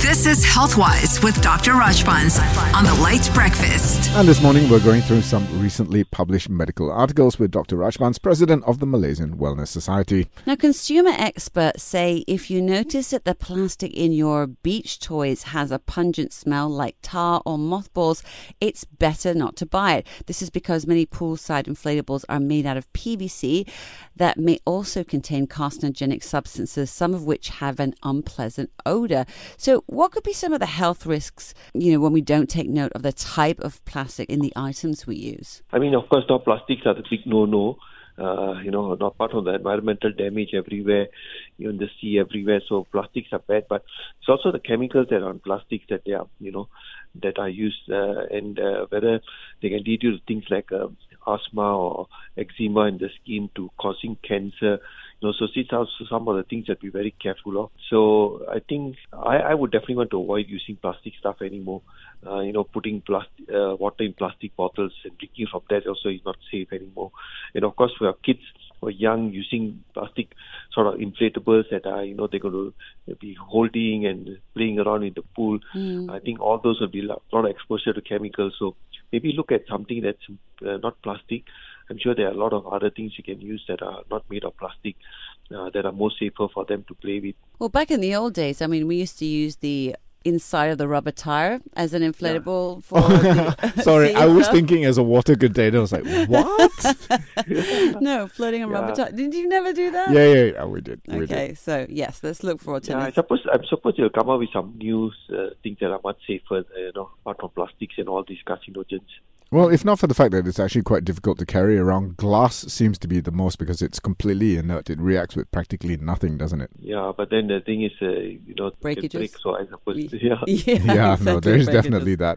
This is Healthwise with Dr. Rajbans on the LITE Breakfast. And this morning we're going through some recently published medical articles with Dr. Rajbans, president of the Malaysian Wellness Society. Now, consumer experts say if you notice that the plastic in your beach toys has a pungent smell like tar or mothballs, it's better not to buy it. This is because many poolside inflatables are made out of PVC that may also contain carcinogenic substances, some of which have an unpleasant odor. So, what could be some of the health risks, you know, when we don't take note of the type of plastic in the items we use? I mean, of course, now plastics are the big no-no. Uh, you know, not part of the environmental damage everywhere, you in the sea everywhere. So plastics are bad, but it's also the chemicals that are on plastics that they are, you know, that are used, uh, and uh, whether they can lead you to things like uh, asthma or eczema in the skin to causing cancer You know, so these are some of the things that we're very careful of. So I think I, I would definitely want to avoid using plastic stuff anymore. Uh, you know, putting plastic, uh, water in plastic bottles and drinking from that also is not safe anymore. And of course, for our kids are young, using plastic sort of inflatables that are, you know, they're going to be holding and playing around in the pool. Mm. I think all those will be a lot of exposure to chemicals. So maybe look at something that's uh, not plastic I'm sure there are a lot of other things you can use that are not made of plastic uh, that are more safer for them to play with. Well, back in the old days, I mean, we used to use the inside of the rubber tire as an inflatable yeah. for. Sorry, I was thinking as a water container. I was like, what? no, floating on yeah. rubber tire. Did you never do that? Yeah, yeah, yeah we did. We okay, did. so yes, let's look for alternatives. Yeah, I suppose I'm supposed you'll come up with some new uh, things that are much safer, uh, you know, apart from plastics and all these carcinogens. Well, if not for the fact that it's actually quite difficult to carry around, glass seems to be the most because it's completely inert. It reacts with practically nothing, doesn't it? Yeah, but then the thing is, uh, you know, breakages. Break, so I suppose, yeah, yeah, yeah exactly, no, there is definitely that.